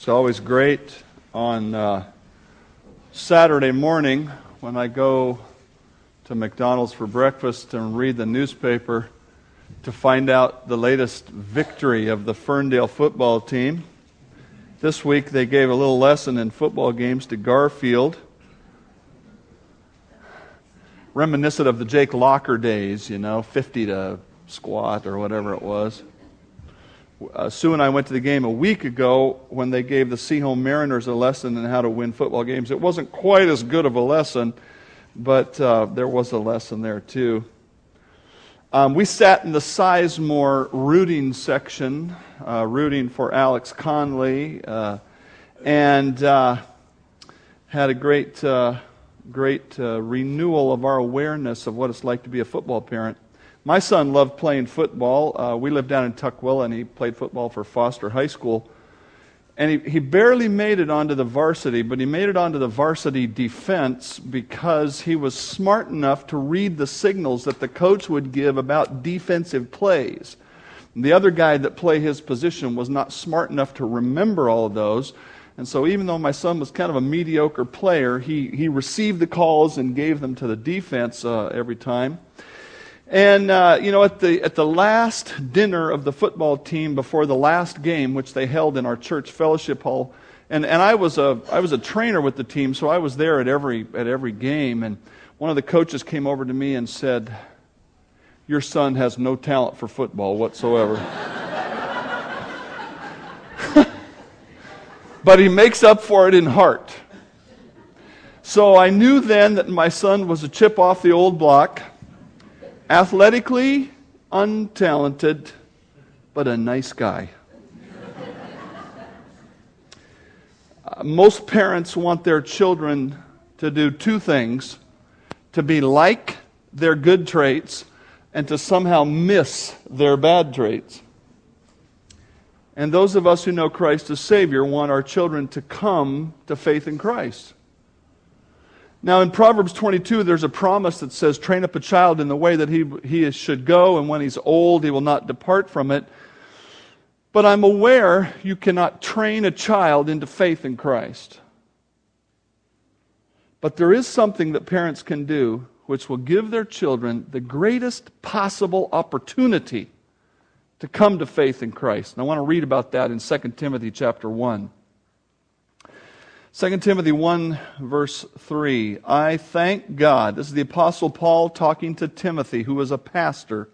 It's always great on uh, Saturday morning when I go to McDonald's for breakfast and read the newspaper to find out the latest victory of the Ferndale football team. This week they gave a little lesson in football games to Garfield, reminiscent of the Jake Locker days, you know, 50 to squat or whatever it was. Uh, Sue and I went to the game a week ago when they gave the Sehome Mariners a lesson in how to win football games. It wasn't quite as good of a lesson, but uh, there was a lesson there too. Um, we sat in the Sizemore rooting section, uh, rooting for Alex Conley, uh, and uh, had a great, uh, great renewal of our awareness of what it's like to be a football parent. My son loved playing football. Uh, we lived down in Tukwila, and he played football for Foster High School. And he, he barely made it onto the varsity, but he made it onto the varsity defense because he was smart enough to read the signals that the coach would give about defensive plays. The other guy that played his position was not smart enough to remember all of those. And so, even though my son was kind of a mediocre player, he, he received the calls and gave them to the defense uh, every time. And, uh, you know, at the, at the last dinner of the football team before the last game, which they held in our church fellowship hall, and, and I, was a, I was a trainer with the team, so I was there at every, at every game. And one of the coaches came over to me and said, Your son has no talent for football whatsoever. but he makes up for it in heart. So I knew then that my son was a chip off the old block Athletically untalented, but a nice guy. uh, most parents want their children to do two things to be like their good traits and to somehow miss their bad traits. And those of us who know Christ as Savior want our children to come to faith in Christ. Now, in Proverbs 22, there's a promise that says, Train up a child in the way that he, he should go, and when he's old, he will not depart from it. But I'm aware you cannot train a child into faith in Christ. But there is something that parents can do which will give their children the greatest possible opportunity to come to faith in Christ. And I want to read about that in 2 Timothy chapter 1. 2 Timothy 1, verse 3. I thank God. This is the Apostle Paul talking to Timothy, who was a pastor.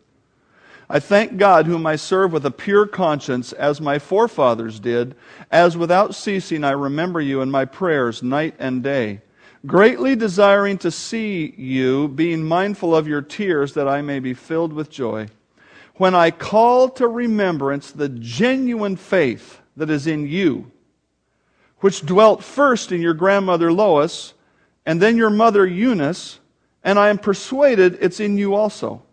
I thank God, whom I serve with a pure conscience, as my forefathers did, as without ceasing I remember you in my prayers night and day, greatly desiring to see you, being mindful of your tears, that I may be filled with joy. When I call to remembrance the genuine faith that is in you, which dwelt first in your grandmother Lois, and then your mother Eunice, and I am persuaded it's in you also.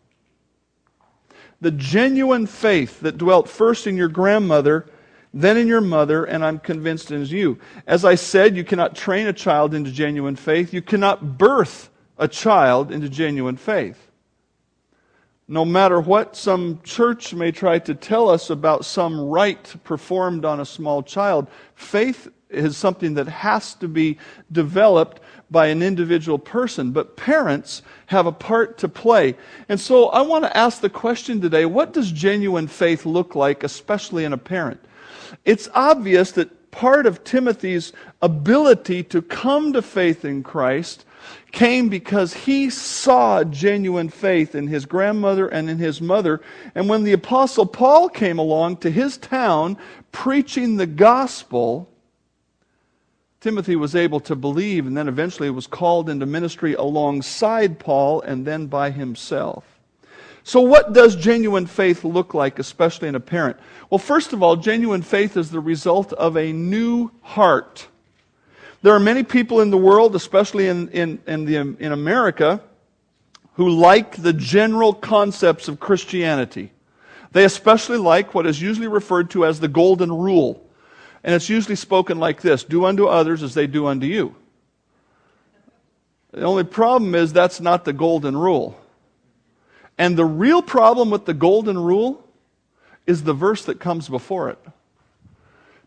The genuine faith that dwelt first in your grandmother, then in your mother, and I'm convinced is you. As I said, you cannot train a child into genuine faith. You cannot birth a child into genuine faith. No matter what some church may try to tell us about some rite performed on a small child, faith is something that has to be developed by an individual person, but parents have a part to play. And so I want to ask the question today what does genuine faith look like, especially in a parent? It's obvious that part of Timothy's ability to come to faith in Christ came because he saw genuine faith in his grandmother and in his mother. And when the Apostle Paul came along to his town preaching the gospel, Timothy was able to believe and then eventually was called into ministry alongside Paul and then by himself. So, what does genuine faith look like, especially in a parent? Well, first of all, genuine faith is the result of a new heart. There are many people in the world, especially in, in, in, the, in America, who like the general concepts of Christianity. They especially like what is usually referred to as the golden rule. And it's usually spoken like this do unto others as they do unto you. The only problem is that's not the golden rule. And the real problem with the golden rule is the verse that comes before it.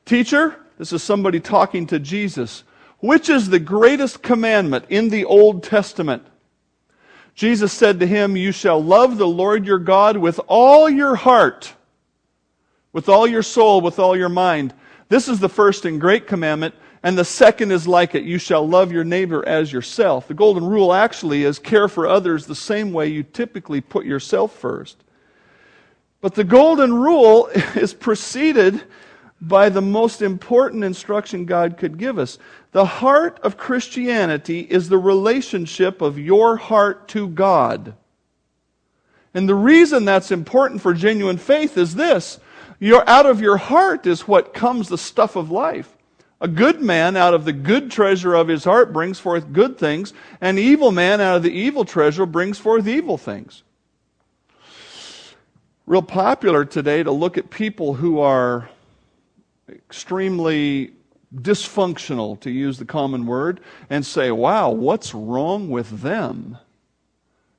Teacher, This is somebody talking to Jesus. Which is the greatest commandment in the Old Testament? Jesus said to him, You shall love the Lord your God with all your heart, with all your soul, with all your mind. This is the first and great commandment, and the second is like it. You shall love your neighbor as yourself. The golden rule actually is care for others the same way you typically put yourself first. But the golden rule is preceded by the most important instruction God could give us. The heart of Christianity is the relationship of your heart to God. And the reason that's important for genuine faith is this. Your, out of your heart is what comes the stuff of life. A good man out of the good treasure of his heart brings forth good things. An evil man out of the evil treasure brings forth evil things. Real popular today to look at people who are extremely dysfunctional, to use the common word, and say, wow, what's wrong with them?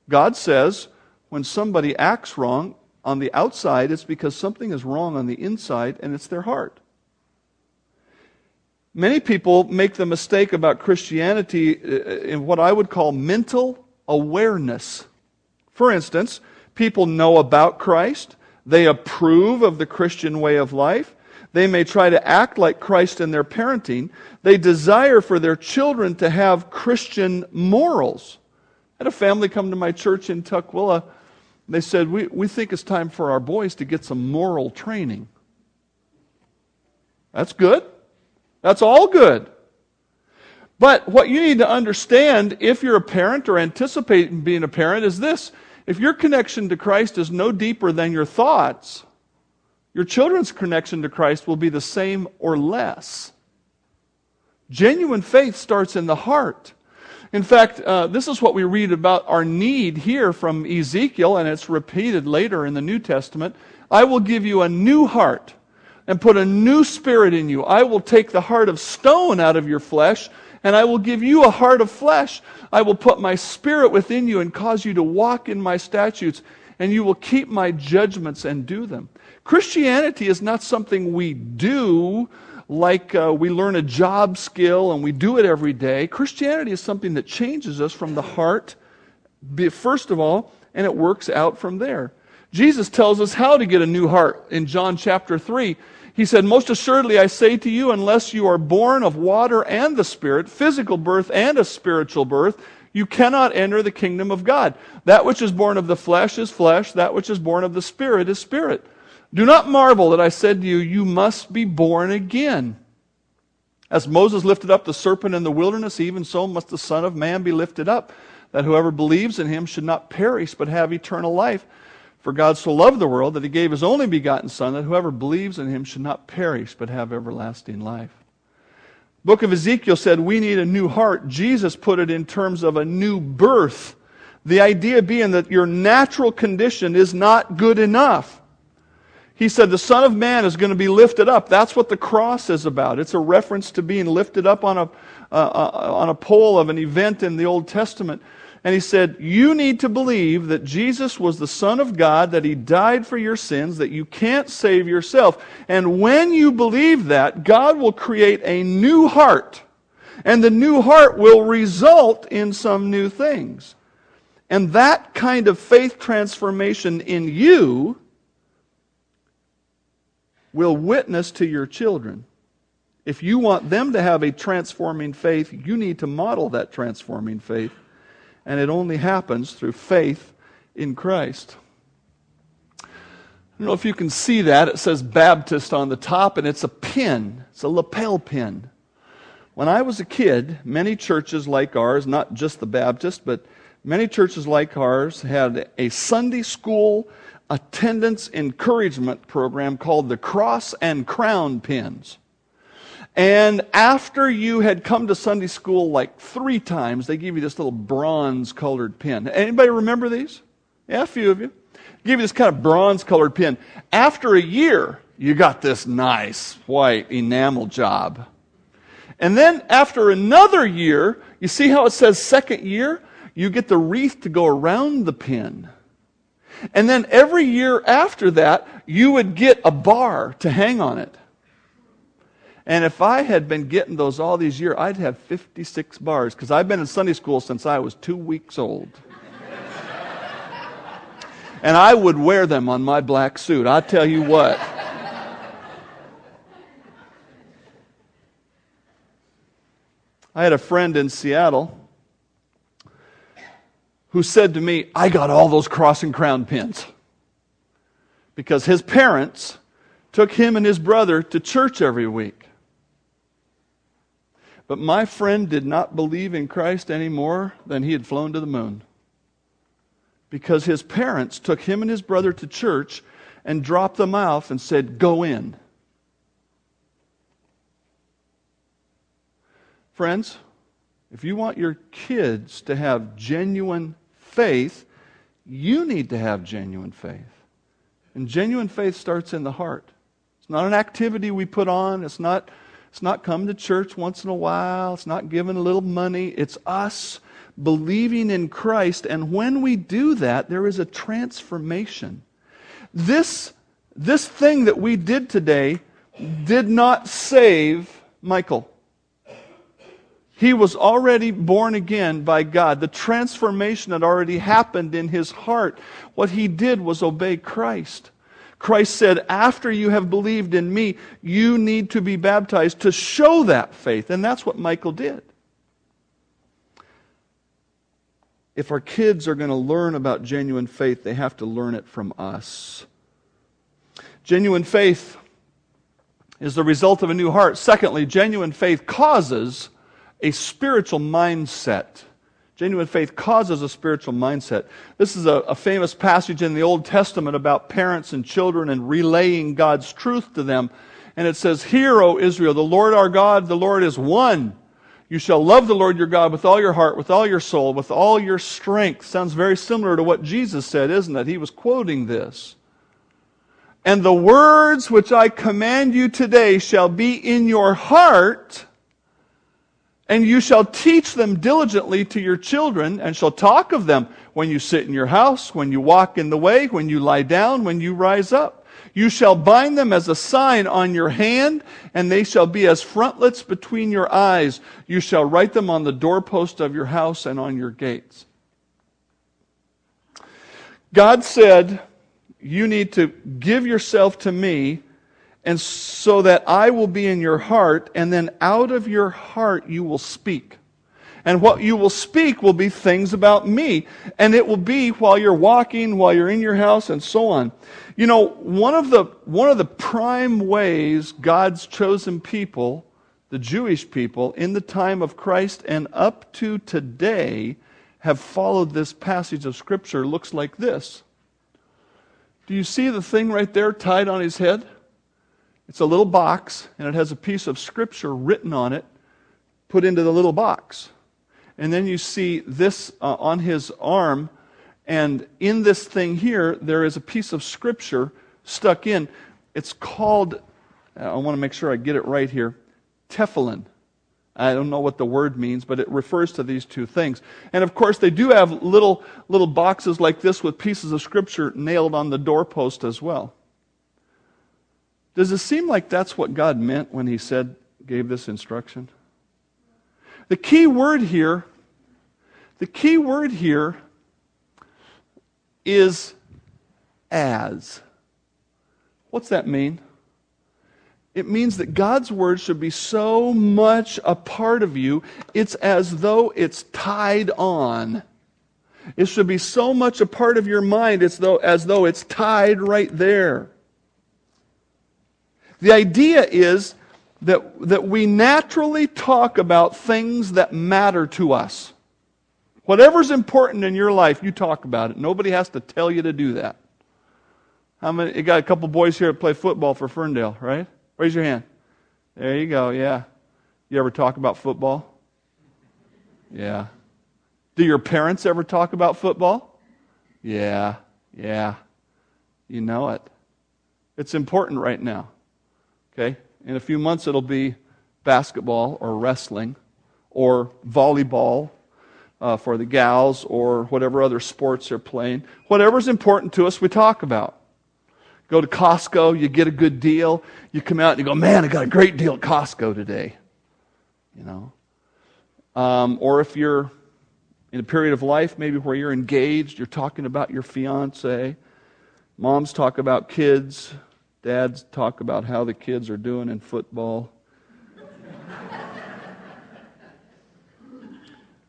God says when somebody acts wrong on the outside, it's because something is wrong on the inside, and it's their heart. Many people make the mistake about Christianity uh, in what I would call mental awareness. For instance, people know about Christ, they approve of the Christian way of life, they may try to act like Christ in their parenting. They desire for their children to have Christian morals. I had a family come to my church in Tukwila. They said, we, we think it's time for our boys to get some moral training. That's good. That's all good. But what you need to understand if you're a parent or anticipating being a parent is this if your connection to Christ is no deeper than your thoughts, your children's connection to Christ will be the same or less. Genuine faith starts in the heart. In fact, uh, this is what we read about our need here from Ezekiel, and it's repeated later in the New Testament. I will give you a new heart and put a new spirit in you. I will take the heart of stone out of your flesh, and I will give you a heart of flesh. I will put my spirit within you and cause you to walk in my statutes, and you will keep my judgments and do them. Christianity is not something we do like uh, we learn a job skill and we do it every day. Christianity is something that changes us from the heart, first of all, and it works out from there. Jesus tells us how to get a new heart in John chapter 3. He said, Most assuredly I say to you, unless you are born of water and the Spirit, physical birth and a spiritual birth, you cannot enter the kingdom of God. That which is born of the flesh is flesh, that which is born of the Spirit is spirit. Do not marvel that I said to you, You must be born again. As Moses lifted up the serpent in the wilderness, even so must the Son of Man be lifted up, that whoever believes in him should not perish, but have eternal life. For God so loved the world that he gave his only begotten Son, that whoever believes in him should not perish, but have everlasting life. book of Ezekiel said we need a new heart. Jesus put it in terms of a new birth. The idea being that your natural condition is not good enough. He said, The Son of Man is going to be lifted up. That's what the cross is about. It's a reference to being lifted up on a, uh, uh, on a pole of an event in the Old Testament. And he said, You need to believe that Jesus was the Son of God, that he died for your sins, that you can't save yourself. And when you believe that, God will create a new heart. And the new heart will result in some new things. And that kind of faith transformation in you will witness to your children. If you want them to have a transforming faith, you need to model that transforming faith. And it only happens through faith in Christ. I don't know if you can see that. It says Baptist on the top, and it's a pin, it's a lapel pin. When I was a kid, many churches like ours, not just the Baptist, but many churches like ours, had a Sunday school attendance encouragement program called the Cross and Crown Pins. And after you had come to Sunday school like three times, they give you this little bronze colored pin. Anybody remember these? Yeah, a few of you. Give you this kind of bronze colored pin. After a year, you got this nice white enamel job. And then after another year, you see how it says second year? You get the wreath to go around the pin. And then every year after that, you would get a bar to hang on it. And if I had been getting those all these years, I'd have 56 bars because I've been in Sunday school since I was two weeks old. and I would wear them on my black suit. I tell you what. I had a friend in Seattle who said to me, I got all those cross and crown pins. Because his parents took him and his brother to church every week. But my friend did not believe in Christ any more than he had flown to the moon. Because his parents took him and his brother to church and dropped them off and said, Go in. Friends, if you want your kids to have genuine faith, you need to have genuine faith. And genuine faith starts in the heart. It's not an activity we put on. It's not, it's not come to church once in a while. It's not giving a little money. It's us believing in Christ. And when we do that, there is a transformation. This, this thing that we did today did not save Michael. He was already born again by God. The transformation had already happened in his heart. What he did was obey Christ. Christ said, After you have believed in me, you need to be baptized to show that faith. And that's what Michael did. If our kids are going to learn about genuine faith, they have to learn it from us. Genuine faith is the result of a new heart. Secondly, genuine faith causes a spiritual mindset. Genuine faith causes a spiritual mindset. This is a, a, famous passage in the Old Testament about parents and children and relaying God's truth to them. And it says, Hear, O Israel, the Lord our God, the Lord is one. You shall love the Lord your God with all your heart, with all your soul, with all your strength. Sounds very similar to what Jesus said, isn't it? He was quoting this. And the words which I command you today shall be in your heart and you shall teach them diligently to your children, and shall talk of them when you sit in your house, when you walk in the way, when you lie down, when you rise up. You shall bind them as a sign on your hand, and they shall be as frontlets between your eyes. You shall write them on the doorpost of your house and on your gates. God said, You need to give yourself to me and so that I will be in your heart, and then out of your heart you will speak. And what you will speak will be things about me. And it will be while you're walking, while you're in your house, and so on. You know, one of the, one of the prime ways God's chosen people, the Jewish people, in the time of Christ and up to today, have followed this passage of Scripture looks like this. Do you see the thing right there tied on his head? It's a little box, and it has a piece of scripture written on it, put into the little box. And then you see this uh, on his arm, and in this thing here, there is a piece of scripture stuck in. It's called, I want to make sure I get it right here, tefillin. I don't know what the word means, but it refers to these two things. And of course, they do have little, little boxes like this with pieces of scripture nailed on the doorpost as well. Does it seem like that's what God meant when He said, gave this instruction? The key word here, the key word here is as. What's that mean? It means that God's word should be so much a part of you, it's as though it's tied on. It should be so much a part of your mind, it's though, as though it's tied right there. The idea is that, that we naturally talk about things that matter to us. Whatever's important in your life, you talk about it. Nobody has to tell you to do that. How many? You got a couple boys here that play football for Ferndale, right? Raise your hand. There you go. Yeah. You ever talk about football? Yeah. Do your parents ever talk about football? Yeah. Yeah. You know it. It's important right now. Okay? In a few months, it'll be basketball or wrestling or volleyball uh, for the gals or whatever other sports they're playing. Whatever's important to us, we talk about. Go to Costco, you get a good deal. You come out and you go, man, I got a great deal at Costco today. You know? Um, or if you're in a period of life, maybe where you're engaged, you're talking about your fiance. Moms talk about kids. Dads talk about how the kids are doing in football.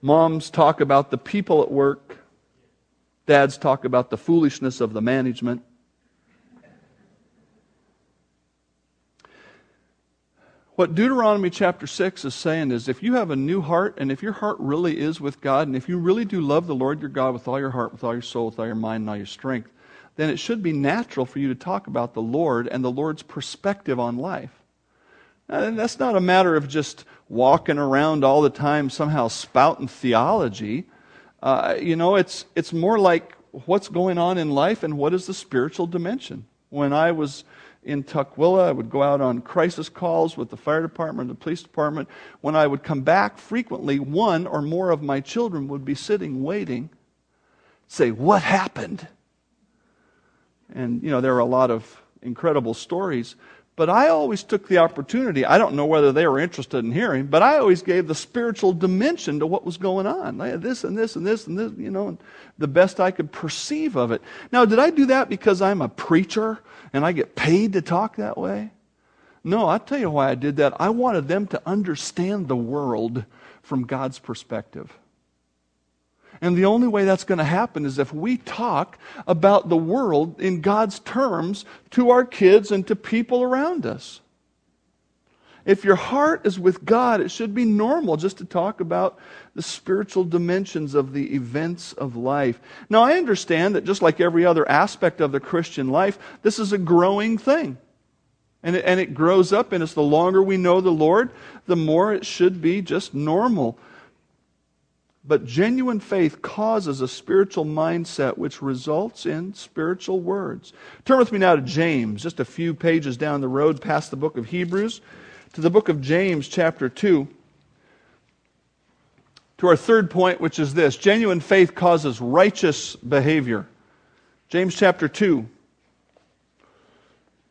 Moms talk about the people at work. Dads talk about the foolishness of the management. What Deuteronomy chapter 6 is saying is if you have a new heart, and if your heart really is with God, and if you really do love the Lord your God with all your heart, with all your soul, with all your mind, and all your strength, then it should be natural for you to talk about the Lord and the Lord's perspective on life. And that's not a matter of just walking around all the time somehow spouting theology. Uh, you know, it's, it's more like what's going on in life and what is the spiritual dimension. When I was in Tukwila. I would go out on crisis calls with the fire department, the police department. When I would come back, frequently one or more of my children would be sitting waiting, say, What happened? And, you know, there are a lot of incredible stories. But I always took the opportunity. I don't know whether they were interested in hearing, but I always gave the spiritual dimension to what was going on. This and this and this and this, you know, the best I could perceive of it. Now, did I do that because I'm a preacher and I get paid to talk that way? No, I'll tell you why I did that. I wanted them to understand the world from God's perspective. And the only way that's going to happen is if we talk about the world in God's terms to our kids and to people around us. If your heart is with God, it should be normal just to talk about the spiritual dimensions of the events of life. Now, I understand that just like every other aspect of the Christian life, this is a growing thing. And it, and it grows up in us. The longer we know the Lord, the more it should be just normal. But genuine faith causes a spiritual mindset which results in spiritual words. Turn with me now to James, just a few pages down the road past the book of Hebrews to the book of James, chapter 2, to our third point, which is this genuine faith causes righteous behavior. James chapter 2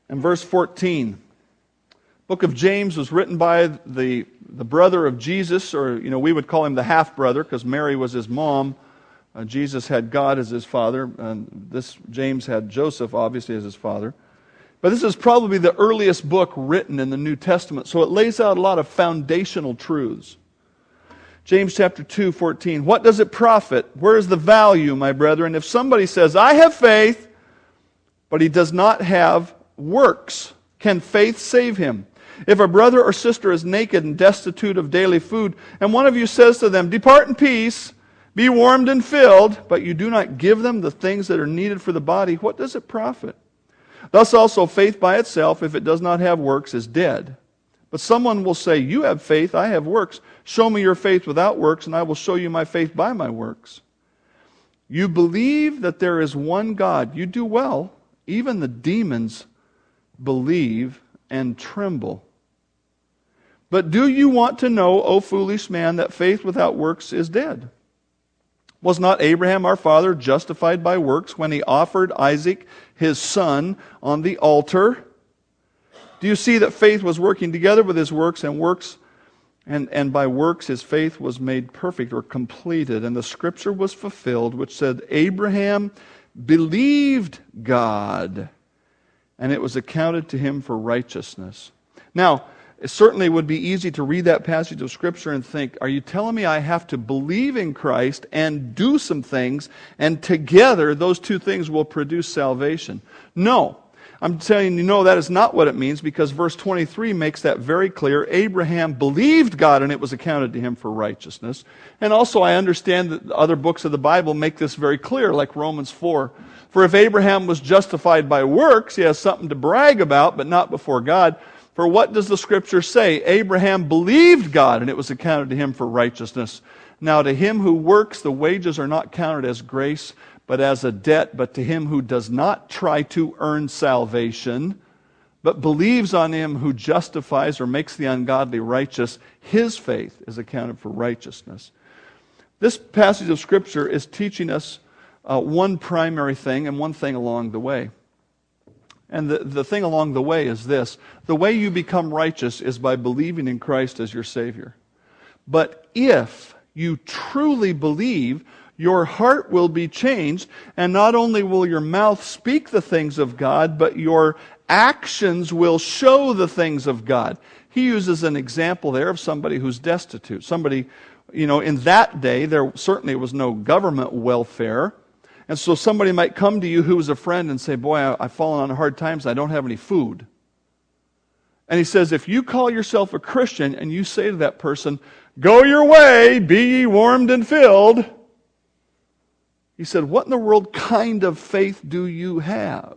and verse 14. Book of James was written by the, the brother of Jesus, or you know, we would call him the half brother because Mary was his mom. Uh, Jesus had God as his father, and this James had Joseph obviously as his father. But this is probably the earliest book written in the New Testament, so it lays out a lot of foundational truths. James chapter 2, 14. What does it profit? Where is the value, my brethren? If somebody says, I have faith, but he does not have works, can faith save him? If a brother or sister is naked and destitute of daily food, and one of you says to them, Depart in peace, be warmed and filled, but you do not give them the things that are needed for the body, what does it profit? Thus also, faith by itself, if it does not have works, is dead. But someone will say, You have faith, I have works. Show me your faith without works, and I will show you my faith by my works. You believe that there is one God. You do well. Even the demons believe and tremble. But do you want to know, O foolish man, that faith without works is dead? Was not Abraham our father justified by works when he offered Isaac his son on the altar? Do you see that faith was working together with his works and works and, and by works his faith was made perfect or completed and the scripture was fulfilled which said Abraham believed God and it was accounted to him for righteousness. Now, it certainly would be easy to read that passage of Scripture and think, are you telling me I have to believe in Christ and do some things, and together those two things will produce salvation? No. I'm telling you, no, that is not what it means because verse 23 makes that very clear. Abraham believed God and it was accounted to him for righteousness. And also, I understand that other books of the Bible make this very clear, like Romans 4. For if Abraham was justified by works, he has something to brag about, but not before God. For what does the scripture say? Abraham believed God, and it was accounted to him for righteousness. Now, to him who works, the wages are not counted as grace, but as a debt. But to him who does not try to earn salvation, but believes on him who justifies or makes the ungodly righteous, his faith is accounted for righteousness. This passage of Scripture is teaching us uh, one primary thing and one thing along the way. And the, the thing along the way is this the way you become righteous is by believing in Christ as your Savior. But if you truly believe, your heart will be changed, and not only will your mouth speak the things of God, but your actions will show the things of God. He uses an example there of somebody who's destitute. Somebody, you know, in that day, there certainly was no government welfare. And so somebody might come to you who is a friend and say, Boy, I've fallen on hard times. I don't have any food. And he says, If you call yourself a Christian and you say to that person, Go your way, be ye warmed and filled, he said, What in the world kind of faith do you have?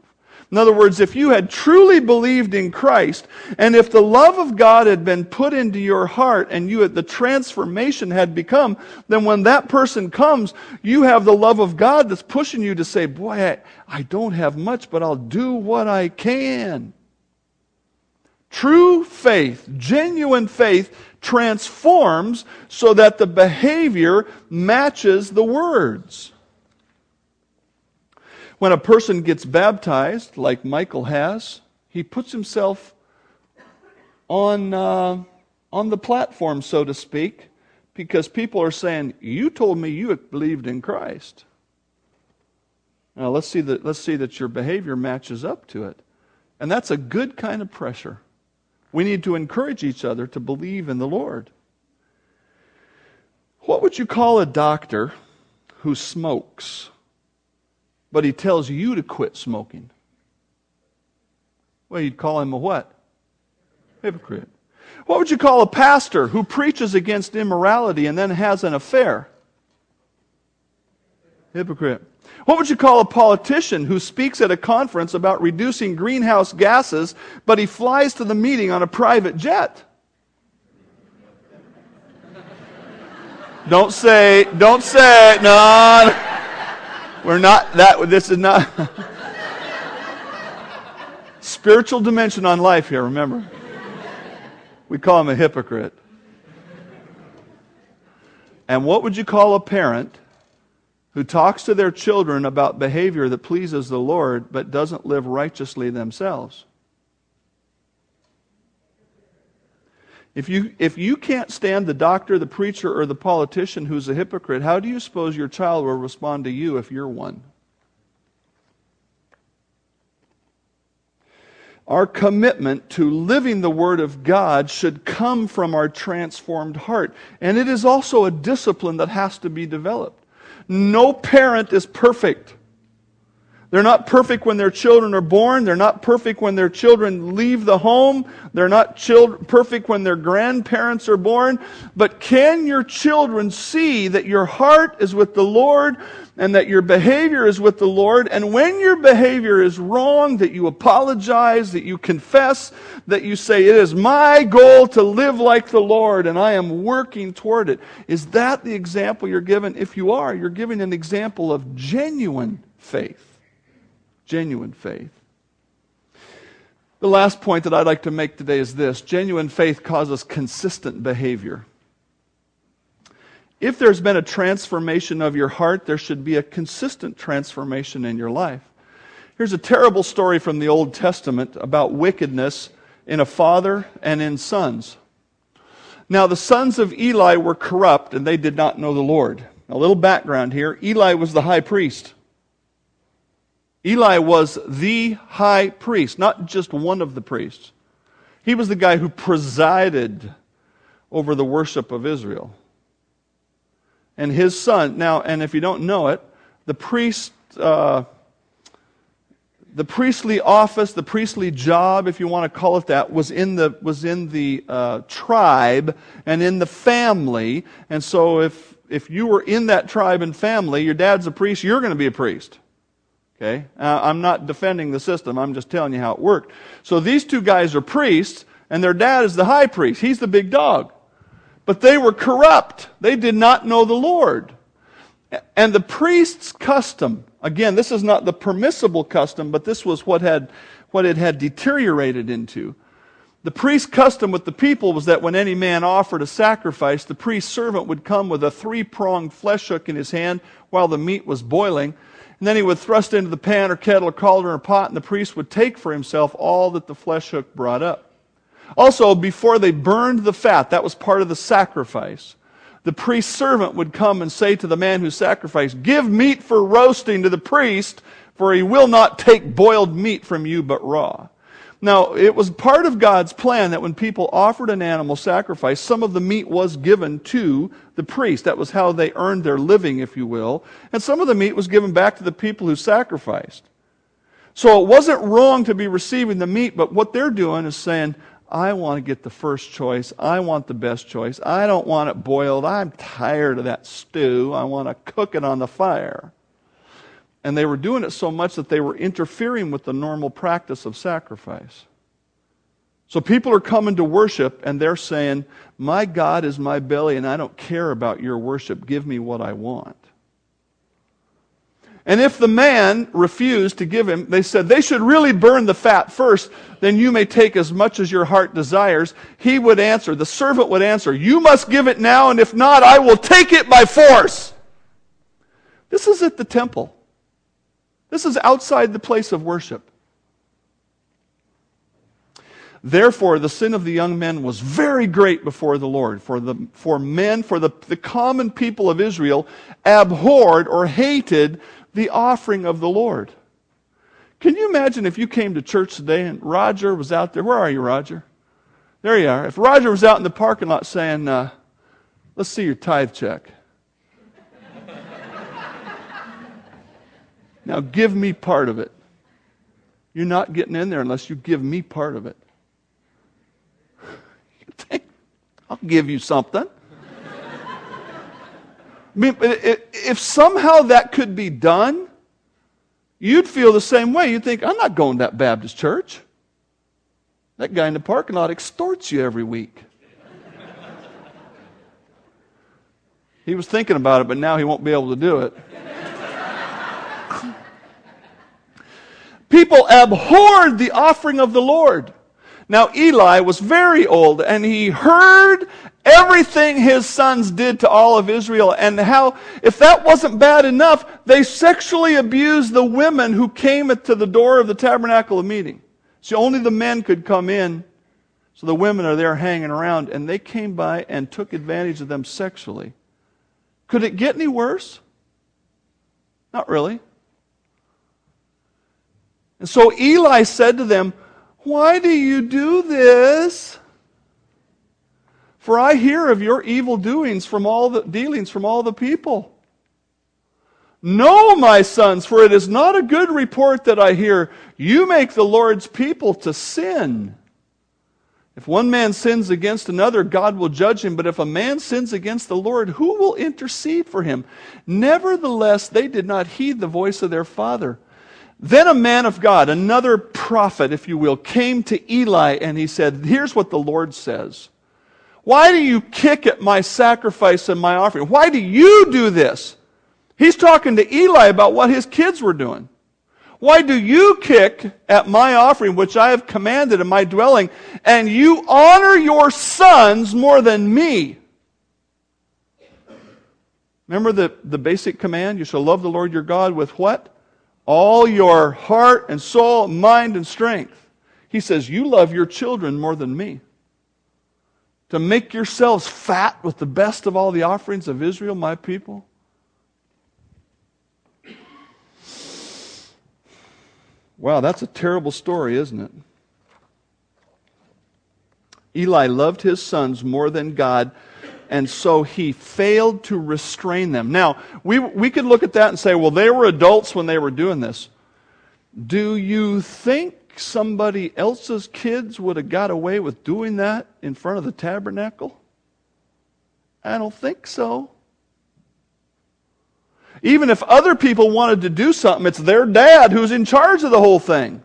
In other words, if you had truly believed in Christ, and if the love of God had been put into your heart and you had, the transformation had become, then when that person comes, you have the love of God that's pushing you to say, boy, I, I don't have much, but I'll do what I can. True faith, genuine faith, transforms so that the behavior matches the words. When a person gets baptized, like Michael has, he puts himself on, uh, on the platform, so to speak, because people are saying, You told me you believed in Christ. Now let's see that, let's see that your behavior matches up to it. And that's a good kind of pressure. We need to encourage each other to believe in the Lord. What would you call a doctor who smokes? But he tells you to quit smoking. Well, you'd call him a what? Hypocrite. What would you call a pastor who preaches against immorality and then has an affair? Hypocrite. What would you call a politician who speaks at a conference about reducing greenhouse gases, but he flies to the meeting on a private jet? Don't say, don't say, no. We're not that. This is not spiritual dimension on life here. Remember, we call him a hypocrite. And what would you call a parent who talks to their children about behavior that pleases the Lord but doesn't live righteously themselves? If you, if you can't stand the doctor, the preacher, or the politician who's a hypocrite, how do you suppose your child will respond to you if you're one? Our commitment to living the Word of God should come from our transformed heart. And it is also a discipline that has to be developed. No parent is perfect. They're not perfect when their children are born. They're not perfect when their children leave the home. They're not child- perfect when their grandparents are born. But can your children see that your heart is with the Lord and that your behavior is with the Lord? And when your behavior is wrong, that you apologize, that you confess, that you say, It is my goal to live like the Lord and I am working toward it. Is that the example you're given? If you are, you're giving an example of genuine faith genuine faith. The last point that I'd like to make today is this genuine faith causes consistent behavior. If there's been a transformation of your heart, there should be a consistent transformation in your life. Here's a terrible story from the Old Testament about wickedness in a father and in sons. Now, the sons of Eli were corrupt and they did not know the Lord. A little background here Eli was the high priest. Eli was the high priest, not just one of the priests. He was the guy who presided over the worship of Israel. And his son, now, and if you don't know it, the priest, uh, the priestly office, the priestly job, if you want to call it that, was in the, was in the uh, tribe and in the family. And so if, if you were in that tribe and family, your dad's a priest, you're going to be a priest. Okay? Uh, I'm not defending the system, I'm just telling you how it worked. So these two guys are priests, and their dad is the high priest. He's the big dog. But they were corrupt. They did not know the Lord. And the priest's custom, again, this is not the permissible custom, but this was what had what it had deteriorated into. The priest's custom with the people was that when any man offered a sacrifice, the priest's servant would come with a three pronged flesh hook in his hand while the meat was boiling. And then he would thrust into the pan or kettle or cauldron or pot, and the priest would take for himself all that the flesh hook brought up. Also, before they burned the fat, that was part of the sacrifice, the priest's servant would come and say to the man who sacrificed, Give meat for roasting to the priest, for he will not take boiled meat from you but raw. Now, it was part of God's plan that when people offered an animal sacrifice, some of the meat was given to the priest. That was how they earned their living, if you will. And some of the meat was given back to the people who sacrificed. So it wasn't wrong to be receiving the meat, but what they're doing is saying, I want to get the first choice. I want the best choice. I don't want it boiled. I'm tired of that stew. I want to cook it on the fire. And they were doing it so much that they were interfering with the normal practice of sacrifice. So people are coming to worship and they're saying, My God is my belly and I don't care about your worship. Give me what I want. And if the man refused to give him, they said, they should really burn the fat first, then you may take as much as your heart desires. He would answer, the servant would answer, You must give it now, and if not, I will take it by force. This is at the temple. This is outside the place of worship. Therefore, the sin of the young men was very great before the Lord. For, the, for men, for the, the common people of Israel, abhorred or hated the offering of the Lord. Can you imagine if you came to church today and Roger was out there? Where are you, Roger? There you are. If Roger was out in the parking lot saying, uh, Let's see your tithe check. Now give me part of it. You're not getting in there unless you give me part of it. I'll give you something. I mean, if somehow that could be done, you'd feel the same way. You'd think, I'm not going to that Baptist church. That guy in the parking lot extorts you every week. he was thinking about it, but now he won't be able to do it. People abhorred the offering of the Lord. Now, Eli was very old, and he heard everything his sons did to all of Israel, and how, if that wasn't bad enough, they sexually abused the women who came to the door of the tabernacle of meeting. So only the men could come in, so the women are there hanging around, and they came by and took advantage of them sexually. Could it get any worse? Not really. And so Eli said to them, Why do you do this? For I hear of your evil doings from all the dealings from all the people. No, my sons, for it is not a good report that I hear. You make the Lord's people to sin. If one man sins against another, God will judge him. But if a man sins against the Lord, who will intercede for him? Nevertheless, they did not heed the voice of their father. Then a man of God, another prophet, if you will, came to Eli and he said, Here's what the Lord says. Why do you kick at my sacrifice and my offering? Why do you do this? He's talking to Eli about what his kids were doing. Why do you kick at my offering, which I have commanded in my dwelling, and you honor your sons more than me? Remember the, the basic command? You shall love the Lord your God with what? All your heart and soul, mind and strength. He says, You love your children more than me. To make yourselves fat with the best of all the offerings of Israel, my people. Wow, that's a terrible story, isn't it? Eli loved his sons more than God and so he failed to restrain them. Now, we, we could look at that and say, well, they were adults when they were doing this. Do you think somebody else's kids would have got away with doing that in front of the tabernacle? I don't think so. Even if other people wanted to do something, it's their dad who's in charge of the whole thing.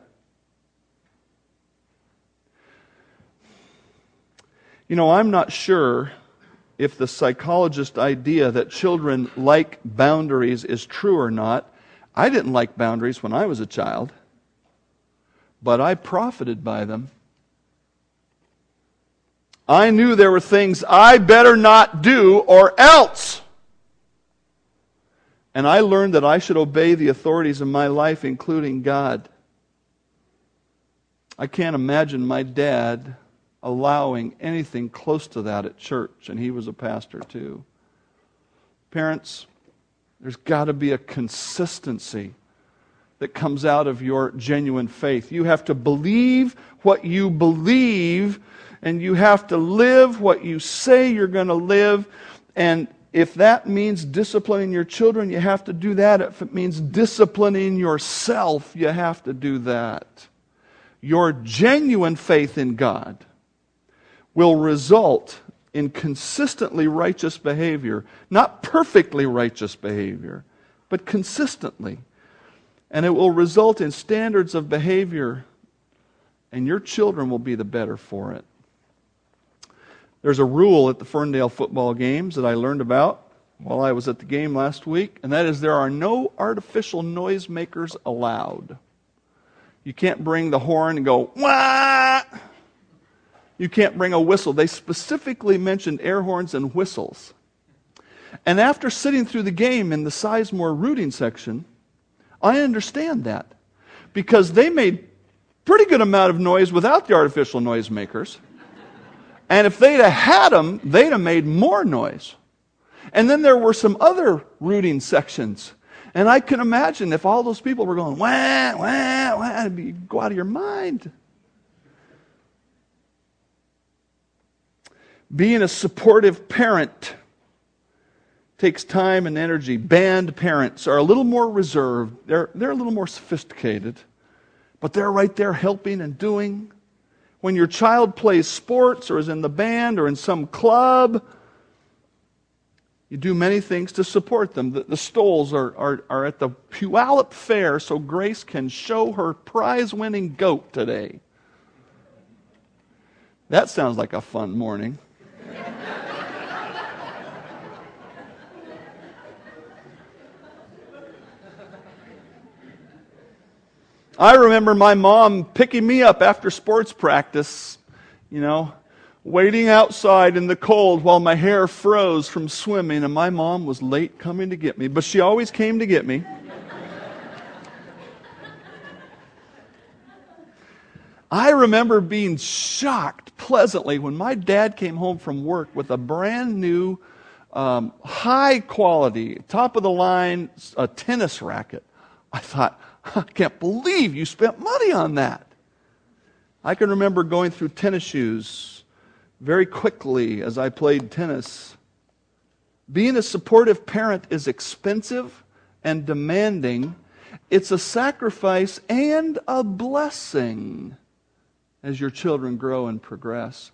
You know, I'm not sure if the psychologist idea that children like boundaries is true or not. I didn't like boundaries when I was a child, but I profited by them. I knew there were things I better not do or else. And I learned that I should obey the authorities in my life, including God. I can't imagine my dad allowing anything close to that at church, and he was a pastor too. Parents, there's got to be a consistency that comes out of your genuine faith. You have to believe what you believe, and you have to live what you say you're going to live. And if that means disciplining your children, you have to do that. If it means disciplining yourself, you have to do that. Your genuine faith in God will result in consistently righteous behavior. Not perfectly righteous behavior, but consistently and it will result in standards of behavior, and your children will be the better for it. There's a rule at the Ferndale football games that I learned about while I was at the game last week, and that is there are no artificial noisemakers allowed. You can't bring the horn and go, wah! You can't bring a whistle. They specifically mentioned air horns and whistles. And after sitting through the game in the Sehome rooting section, I understand that because they made pretty good amount of noise without the artificial noisemakers. And if they'd have had them, they'd have made more noise. And then there were some other rooting sections. And I can imagine if all those people were going, wah, wah, wah, be, go out of your mind. Being a supportive parent takes time and energy. Band parents are a little more reserved, they're, they're a little more sophisticated, but they're right there helping and doing. When your child plays sports or is in the band or in some club, you do many things to support them. The, the Stolls are, are, are at the Puyallup Fair so Grace can show her prize winning goat today. That sounds like a fun morning. I remember my mom picking me up after sports practice, you know, waiting outside in the cold while my hair froze from swimming, and my mom was late coming to get me, but she always came to get me. I remember being shocked pleasantly when my dad came home from work with a brand new, um, high quality, top of the line a tennis racket. I thought, I can't believe you spent money on that. I can remember going through tennis shoes very quickly as I played tennis. Being a supportive parent is expensive and demanding. It's a sacrifice and a blessing as your children grow and progress.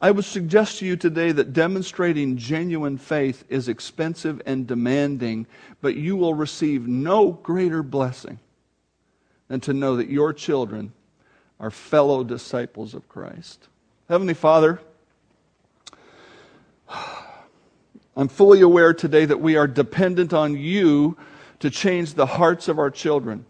I would suggest to you today that demonstrating genuine faith is expensive and demanding, but you will receive no greater blessing than to know that your children are fellow disciples of Christ. Heavenly Father, I'm fully aware today that we are dependent on you to change the hearts of our children.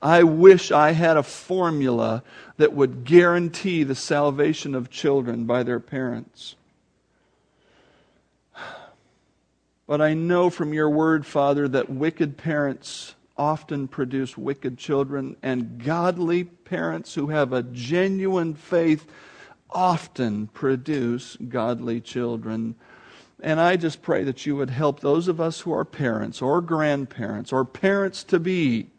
I wish I had a formula that would guarantee the salvation of children by their parents. But I know from your word, Father, that wicked parents often produce wicked children, and godly parents who have a genuine faith often produce godly children. And I just pray that you would help those of us who are parents or grandparents or parents to be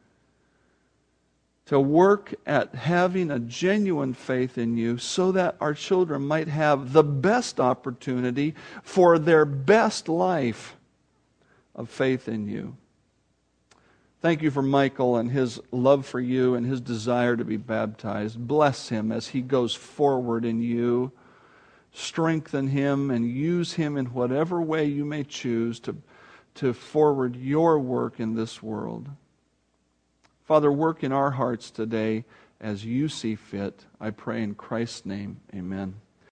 to work at having a genuine faith in you so that our children might have the best opportunity for their best life of faith in you. Thank you for Michael and his love for you and his desire to be baptized. Bless him as he goes forward in you. Strengthen him and use him in whatever way you may choose to, to forward your work in this world. Father, work in our hearts today as you see fit. I pray in Christ's name. Amen.